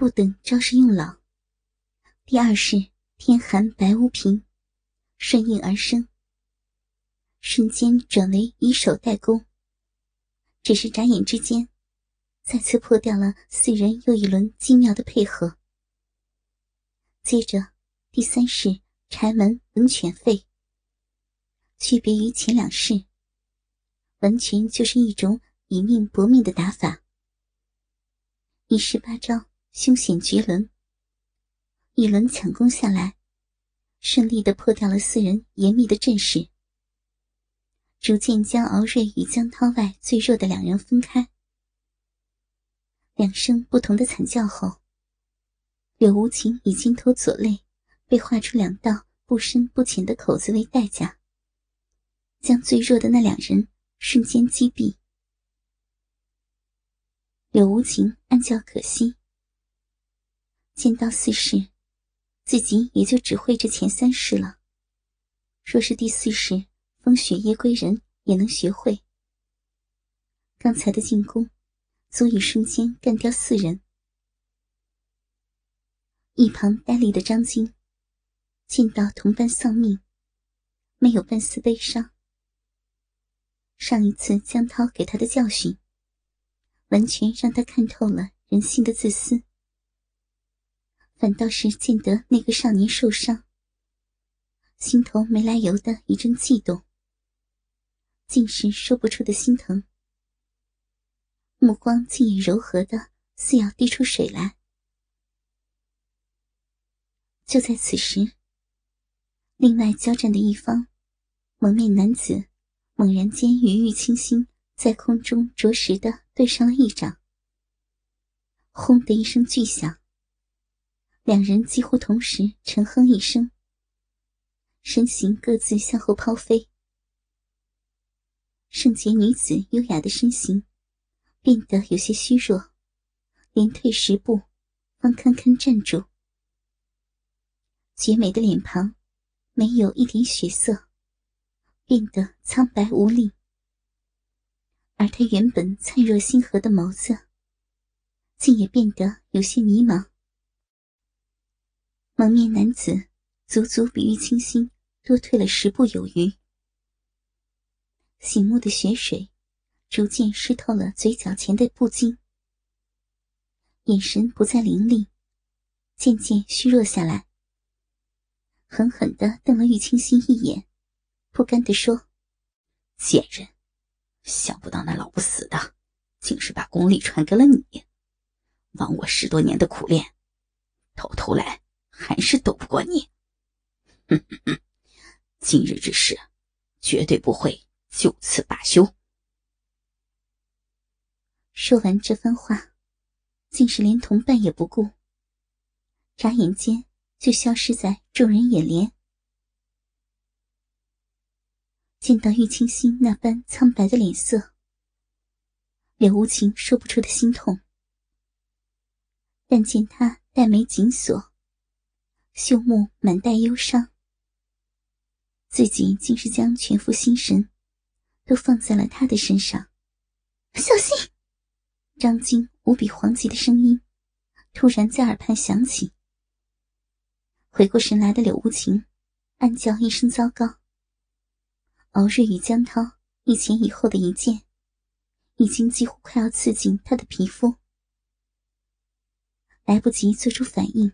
不等招式用老，第二式天寒白无凭，顺应而生，瞬间转为以手代攻。只是眨眼之间，再次破掉了四人又一轮精妙的配合。接着，第三式柴门文犬吠，区别于前两式，完全就是一种以命搏命的打法。一十八招。凶险绝伦，一轮抢攻下来，顺利的破掉了四人严密的阵势，逐渐将敖瑞与江涛外最弱的两人分开。两声不同的惨叫后，柳无情以肩头左肋被划出两道不深不浅的口子为代价，将最弱的那两人瞬间击毙。柳无情暗叫可惜。见到四式，自己也就只会这前三式了。若是第四式风雪夜归人也能学会，刚才的进攻足以瞬间干掉四人。一旁呆立的张晶见到同伴丧命，没有半丝悲伤。上一次江涛给他的教训，完全让他看透了人性的自私。反倒是见得那个少年受伤，心头没来由的一阵悸动，竟是说不出的心疼，目光竟也柔和的似要滴出水来。就在此时，另外交战的一方，蒙面男子猛然间与玉清心在空中着实的对上了一掌，轰的一声巨响。两人几乎同时沉哼一声，身形各自向后抛飞。圣洁女子优雅的身形变得有些虚弱，连退十步，方堪堪站住。绝美的脸庞没有一点血色，变得苍白无力，而她原本灿若星河的眸子，竟也变得有些迷茫。蒙面男子足足比玉清心多退了十步有余，醒目的血水逐渐湿透了嘴角前的布巾，眼神不再凌厉，渐渐虚弱下来，狠狠地瞪了玉清心一眼，不甘地说：“贱人，想不到那老不死的，竟是把功力传给了你，枉我十多年的苦练，到头来。”还是斗不过你，哼哼哼！今日之事，绝对不会就此罢休。说完这番话，竟是连同伴也不顾，眨眼间就消失在众人眼帘。见到玉清心那般苍白的脸色，柳无情说不出的心痛，但见他黛眉紧锁。秀目满带忧伤，自己竟是将全副心神都放在了他的身上。小心！张晶无比惶急的声音突然在耳畔响起。回过神来的柳无情暗叫一声糟糕。敖瑞与江涛一前一后的一剑，已经几乎快要刺进他的皮肤，来不及做出反应。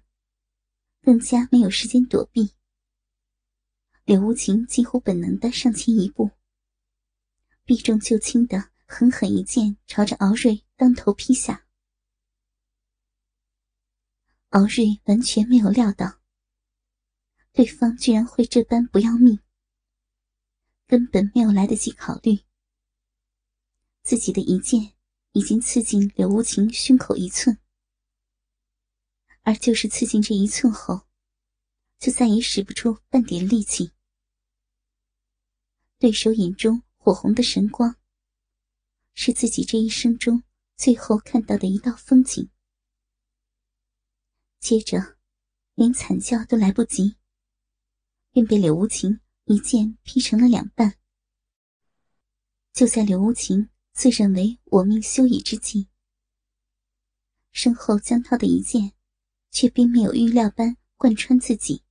更加没有时间躲避，柳无情几乎本能的上前一步，避重就轻的狠狠一剑朝着敖瑞当头劈下。敖瑞完全没有料到，对方居然会这般不要命，根本没有来得及考虑，自己的一剑已经刺进柳无情胸口一寸。而就是刺进这一寸后，就再也使不出半点力气。对手眼中火红的神光，是自己这一生中最后看到的一道风景。接着，连惨叫都来不及，便被柳无情一剑劈成了两半。就在柳无情自认为我命休矣之际，身后江涛的一剑。却并没有预料般贯穿自己，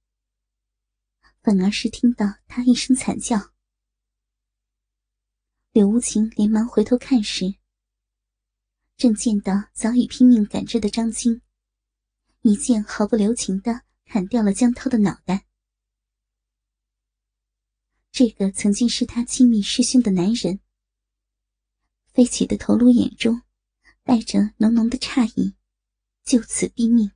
反而是听到他一声惨叫。柳无情连忙回头看时，正见到早已拼命赶着的张晶，一剑毫不留情的砍掉了江涛的脑袋。这个曾经是他亲密师兄的男人，飞起的头颅眼中带着浓浓的诧异，就此毙命。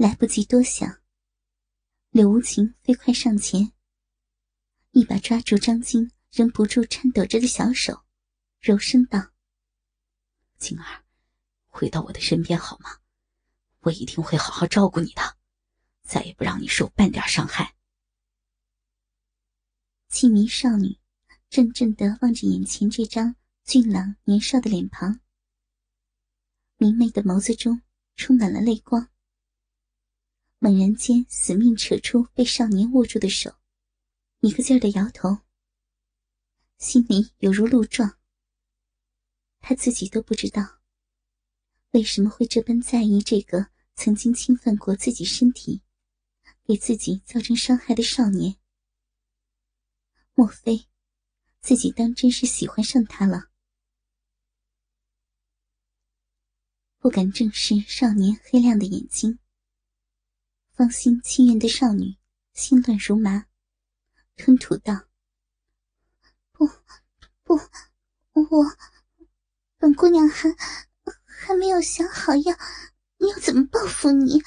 来不及多想，柳无情飞快上前。一把抓住张晶仍不住颤抖着的小手，柔声道：“晶儿，回到我的身边好吗？我一定会好好照顾你的，再也不让你受半点伤害。”气迷少女怔怔的望着眼前这张俊朗年少的脸庞，明媚的眸子中充满了泪光，猛然间死命扯出被少年握住的手。一个劲儿的摇头，心里犹如鹿撞。他自己都不知道，为什么会这般在意这个曾经侵犯过自己身体、给自己造成伤害的少年。莫非自己当真是喜欢上他了？不敢正视少年黑亮的眼睛，芳心清艳的少女心乱如麻。吞吐道：“不，不，我本姑娘还还没有想好要要怎么报复你，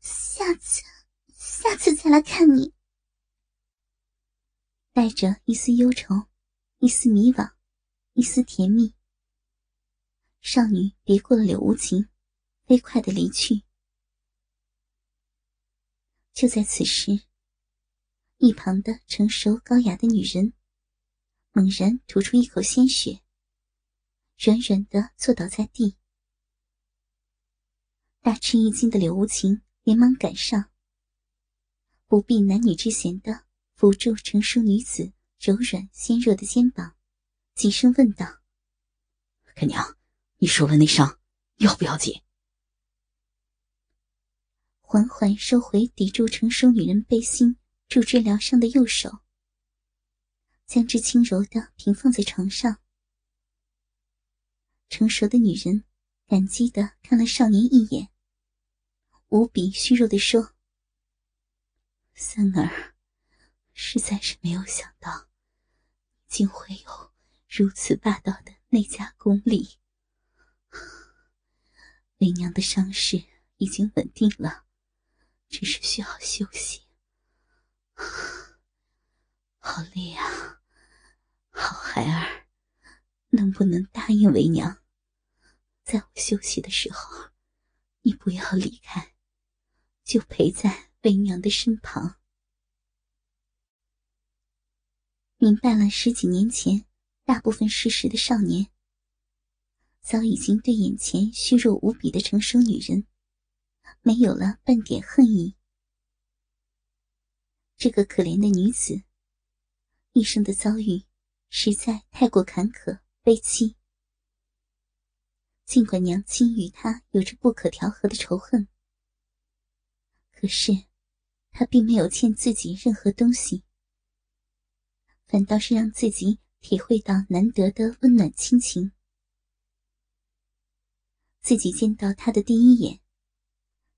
下次下次再来看你。”带着一丝忧愁，一丝迷惘，一丝甜蜜，少女别过了柳无情，飞快的离去。就在此时。一旁的成熟高雅的女人，猛然吐出一口鲜血，软软的坐倒在地。大吃一惊的柳无情连忙赶上，不避男女之嫌的扶住成熟女子柔软纤弱的肩膀，急声问道：“干娘，你受了内伤，要不要紧？”缓缓收回抵住成熟女人背心。主治疗伤的右手，将之轻柔的平放在床上。成熟的女人感激的看了少年一眼，无比虚弱的说：“三儿，实在是没有想到，竟会有如此霸道的内家功力。为娘的伤势已经稳定了，只是需要休息。”好累啊，好孩儿，能不能答应为娘，在我休息的时候，你不要离开，就陪在为娘的身旁。明白了十几年前大部分事实的少年，早已经对眼前虚弱无比的成熟女人，没有了半点恨意。这个可怜的女子，一生的遭遇实在太过坎坷悲凄。尽管娘亲与她有着不可调和的仇恨，可是她并没有欠自己任何东西，反倒是让自己体会到难得的温暖亲情。自己见到她的第一眼，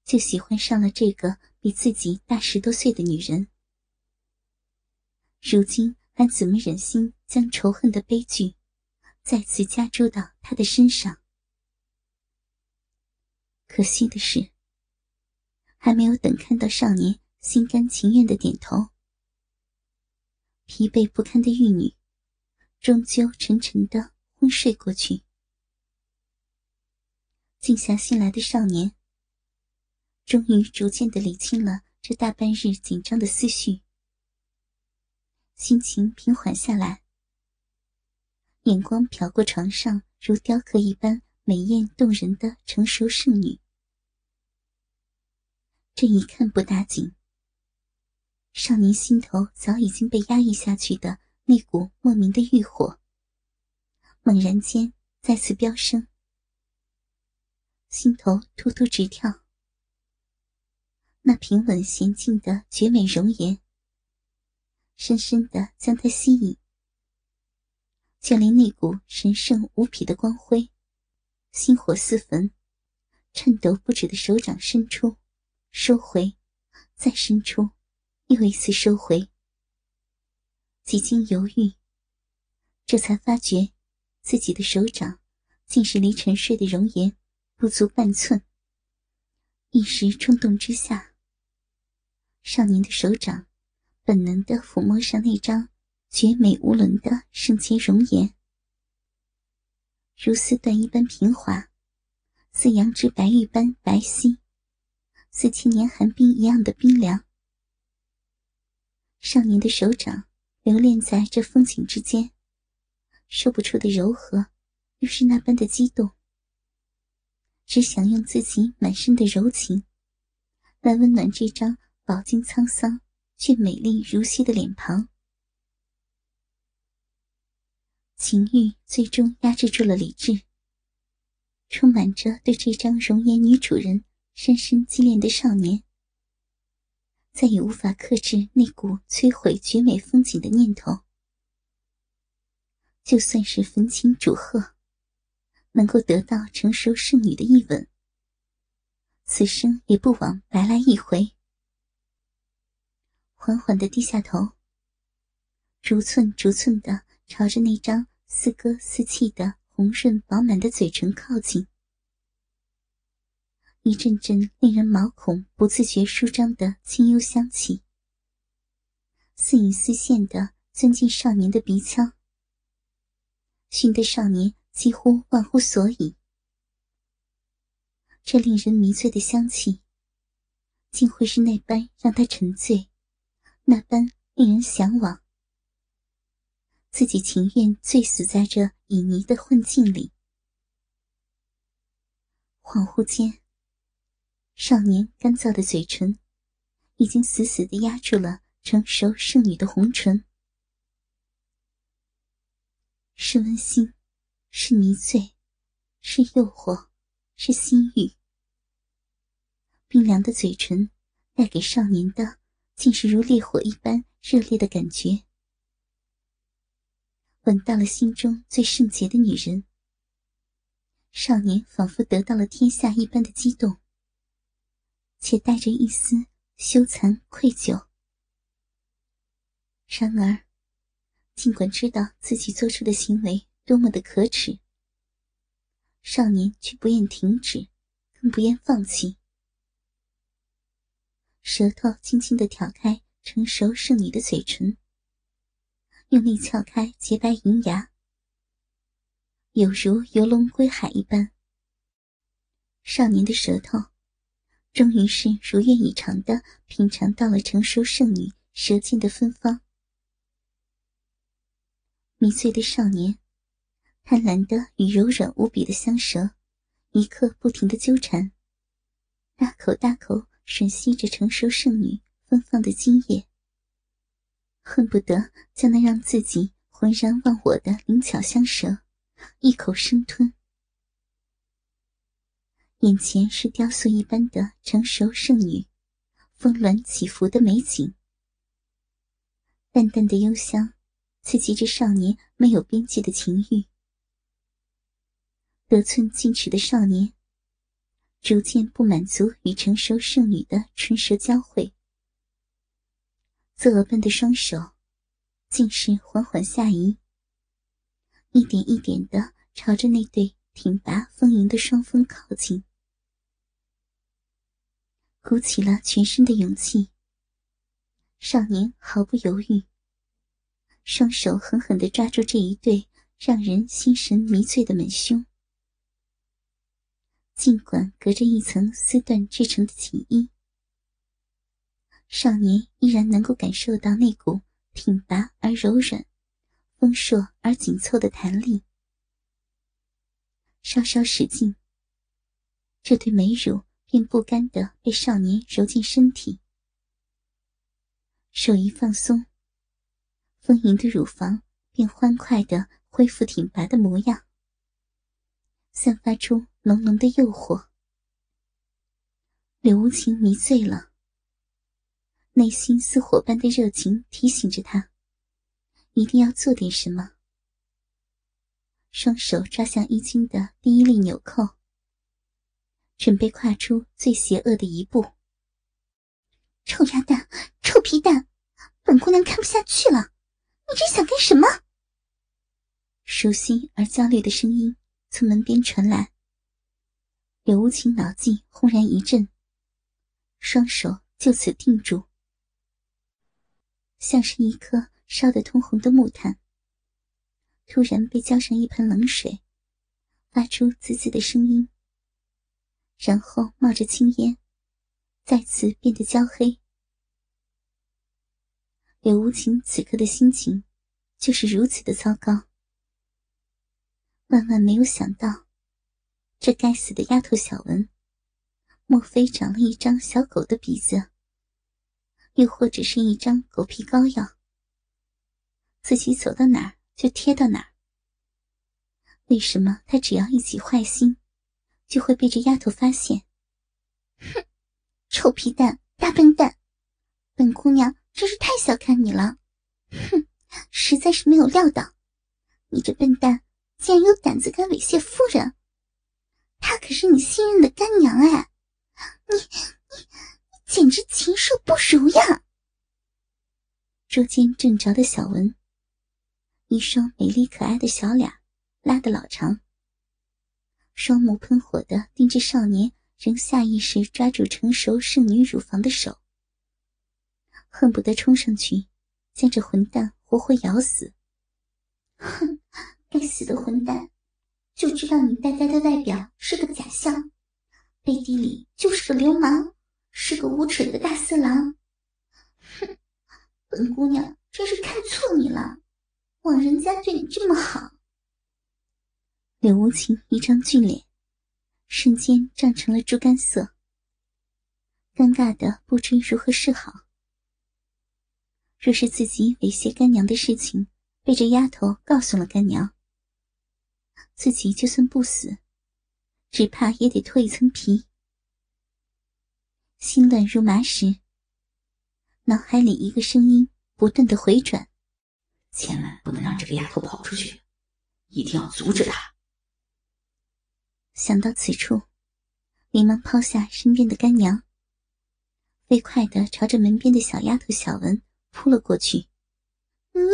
就喜欢上了这个比自己大十多岁的女人。如今还怎么忍心将仇恨的悲剧再次加诸到他的身上？可惜的是，还没有等看到少年心甘情愿的点头，疲惫不堪的玉女终究沉沉的昏睡过去。静下心来的少年，终于逐渐的理清了这大半日紧张的思绪。心情平缓下来，眼光瞟过床上如雕刻一般美艳动人的成熟剩女，这一看不打紧。少年心头早已经被压抑下去的那股莫名的欲火，猛然间再次飙升。心头突突直跳。那平稳娴静的绝美容颜，深深的将他吸引。就连那股神圣无匹的光辉，心火四焚，颤抖不止的手掌伸出，收回，再伸出，又一次收回。几经犹豫，这才发觉自己的手掌竟是离沉睡的容颜不足半寸。一时冲动之下，少年的手掌本能的抚摸上那张绝美无伦的圣洁容颜，如丝缎一般平滑，似羊脂白玉般白皙，似千年寒冰一样的冰凉。少年的手掌。留恋在这风景之间，说不出的柔和，又是那般的激动。只想用自己满身的柔情，来温暖这张饱经沧桑却美丽如昔的脸庞。情欲最终压制住了理智，充满着对这张容颜女主人深深纪恋的少年。再也无法克制那股摧毁绝美风景的念头。就算是焚琴煮鹤，能够得到成熟圣女的一吻，此生也不枉来来一回。缓缓的低下头，逐寸逐寸的朝着那张似歌似泣的红润饱满的嘴唇靠近。一阵阵令人毛孔不自觉舒张的清幽香气，似隐似现的钻进少年的鼻腔，熏得少年几乎忘乎所以。这令人迷醉的香气，竟会是那般让他沉醉，那般令人向往。自己情愿醉死在这旖旎的幻境里。恍惚间。少年干燥的嘴唇，已经死死的压住了成熟剩女的红唇。是温馨，是迷醉，是诱惑，是心欲。冰凉的嘴唇带给少年的，竟是如烈火一般热烈的感觉。吻到了心中最圣洁的女人，少年仿佛得到了天下一般的激动。且带着一丝羞惭愧疚。然而，尽管知道自己做出的行为多么的可耻，少年却不愿停止，更不愿放弃。舌头轻轻的挑开成熟剩女的嘴唇，用力撬开洁白银牙，有如游龙归海一般。少年的舌头。终于是如愿以偿的品尝到了成熟剩女舌尖的芬芳，迷醉的少年，贪婪的与柔软无比的香舌，一刻不停的纠缠，大口大口吮吸着成熟剩女芬芳的精液，恨不得将那让自己浑然忘我的灵巧香舌一口生吞。眼前是雕塑一般的成熟圣女，峰峦起伏的美景。淡淡的幽香，刺激着少年没有边际的情欲。得寸进尺的少年，逐渐不满足与成熟圣女的唇舌交汇，作恶般的双手，竟是缓缓下移，一点一点的朝着那对挺拔丰盈的双峰靠近。鼓起了全身的勇气，少年毫不犹豫，双手狠狠的抓住这一对让人心神迷醉的美胸。尽管隔着一层丝缎制成的锦衣，少年依然能够感受到那股挺拔而柔软、丰硕而紧凑的弹力。稍稍使劲，这对美乳。便不甘的被少年揉进身体，手一放松，丰盈的乳房便欢快的恢复挺拔的模样，散发出浓浓的诱惑。柳无情迷醉了，内心似火般的热情提醒着他，一定要做点什么。双手抓向衣襟的第一粒纽扣，准备跨出最邪恶的一步。臭鸭蛋，臭皮蛋，本姑娘看不下去了，你这想干什么？熟悉而焦虑的声音从门边传来。柳无情脑际轰然一震，双手就此定住，像是一颗烧得通红的木炭，突然被浇上一盆冷水，发出滋滋的声音，然后冒着青烟，再次变得焦黑。柳无情此刻的心情就是如此的糟糕，万万没有想到。这该死的丫头小文，莫非长了一张小狗的鼻子？又或者是一张狗皮膏药？自己走到哪儿就贴到哪儿？为什么他只要一起坏心，就会被这丫头发现？哼，臭皮蛋，大笨蛋！本姑娘真是太小看你了！哼，实在是没有料到，你这笨蛋竟然有胆子敢猥亵夫人！她可是你信任的干娘哎，你你你简直禽兽不如呀！捉奸正着的小文，一双美丽可爱的小脸拉得老长，双目喷火的盯着少年仍下意识抓住成熟剩女乳房的手，恨不得冲上去将这混蛋活活咬死。哼，该死的混蛋！就知道你呆呆的外表是个假象，背地里就是个流氓，是个无耻的大色狼。哼，本姑娘真是看错你了，枉人家对你这么好。柳无情一张俊脸，瞬间涨成了猪肝色，尴尬的不知如何是好。若是自己猥亵干娘的事情被这丫头告诉了干娘，自己就算不死，只怕也得脱一层皮。心乱如麻时，脑海里一个声音不断的回转：千万不能让这个丫头跑出去，一定要阻止她。想到此处，连忙抛下身边的干娘，飞快的朝着门边的小丫头小文扑了过去。你，你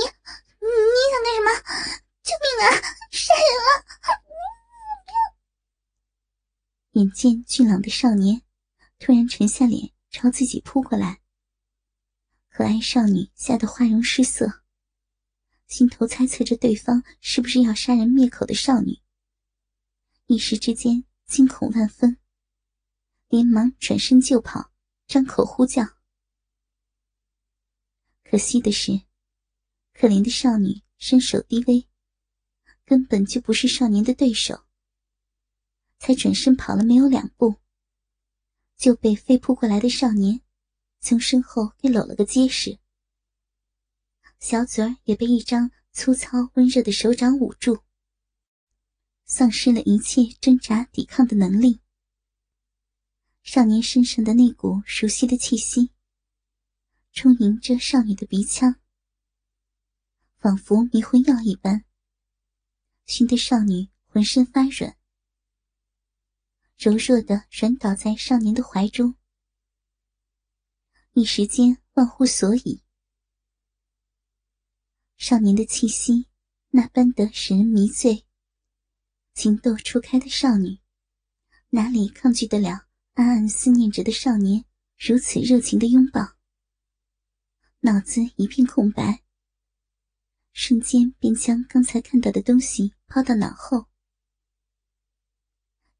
想干什么？救命啊！杀人了！眼见俊朗的少年突然沉下脸朝自己扑过来，可爱少女吓得花容失色，心头猜测着对方是不是要杀人灭口的少女，一时之间惊恐万分，连忙转身就跑，张口呼叫。可惜的是，可怜的少女身手低微。根本就不是少年的对手，才转身跑了没有两步，就被飞扑过来的少年从身后给搂了个结实，小嘴儿也被一张粗糙温热的手掌捂住，丧失了一切挣扎抵抗的能力。少年身上的那股熟悉的气息，充盈着少女的鼻腔，仿佛迷魂药一般。熏得少女浑身发软，柔弱的软倒在少年的怀中，一时间忘乎所以。少年的气息那般的使人迷醉，情窦初开的少女哪里抗拒得了暗暗思念着的少年如此热情的拥抱？脑子一片空白。瞬间便将刚才看到的东西抛到脑后。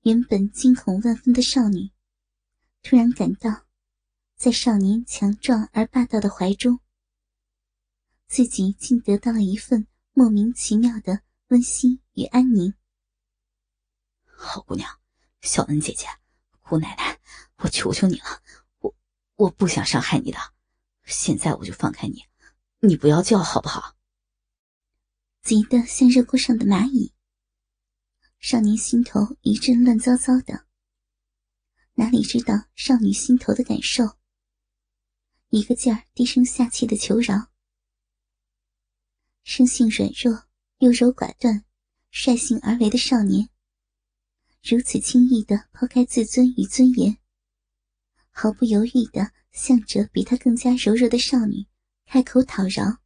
原本惊恐万分的少女，突然感到，在少年强壮而霸道的怀中，自己竟得到了一份莫名其妙的温馨与安宁。好姑娘，小恩姐姐，姑奶奶，我求求你了，我我不想伤害你的，现在我就放开你，你不要叫好不好？急得像热锅上的蚂蚁，少年心头一阵乱糟糟的，哪里知道少女心头的感受，一个劲儿低声下气的求饶。生性软弱、优柔寡断、率性而为的少年，如此轻易的抛开自尊与尊严，毫不犹豫的向着比他更加柔弱的少女开口讨饶。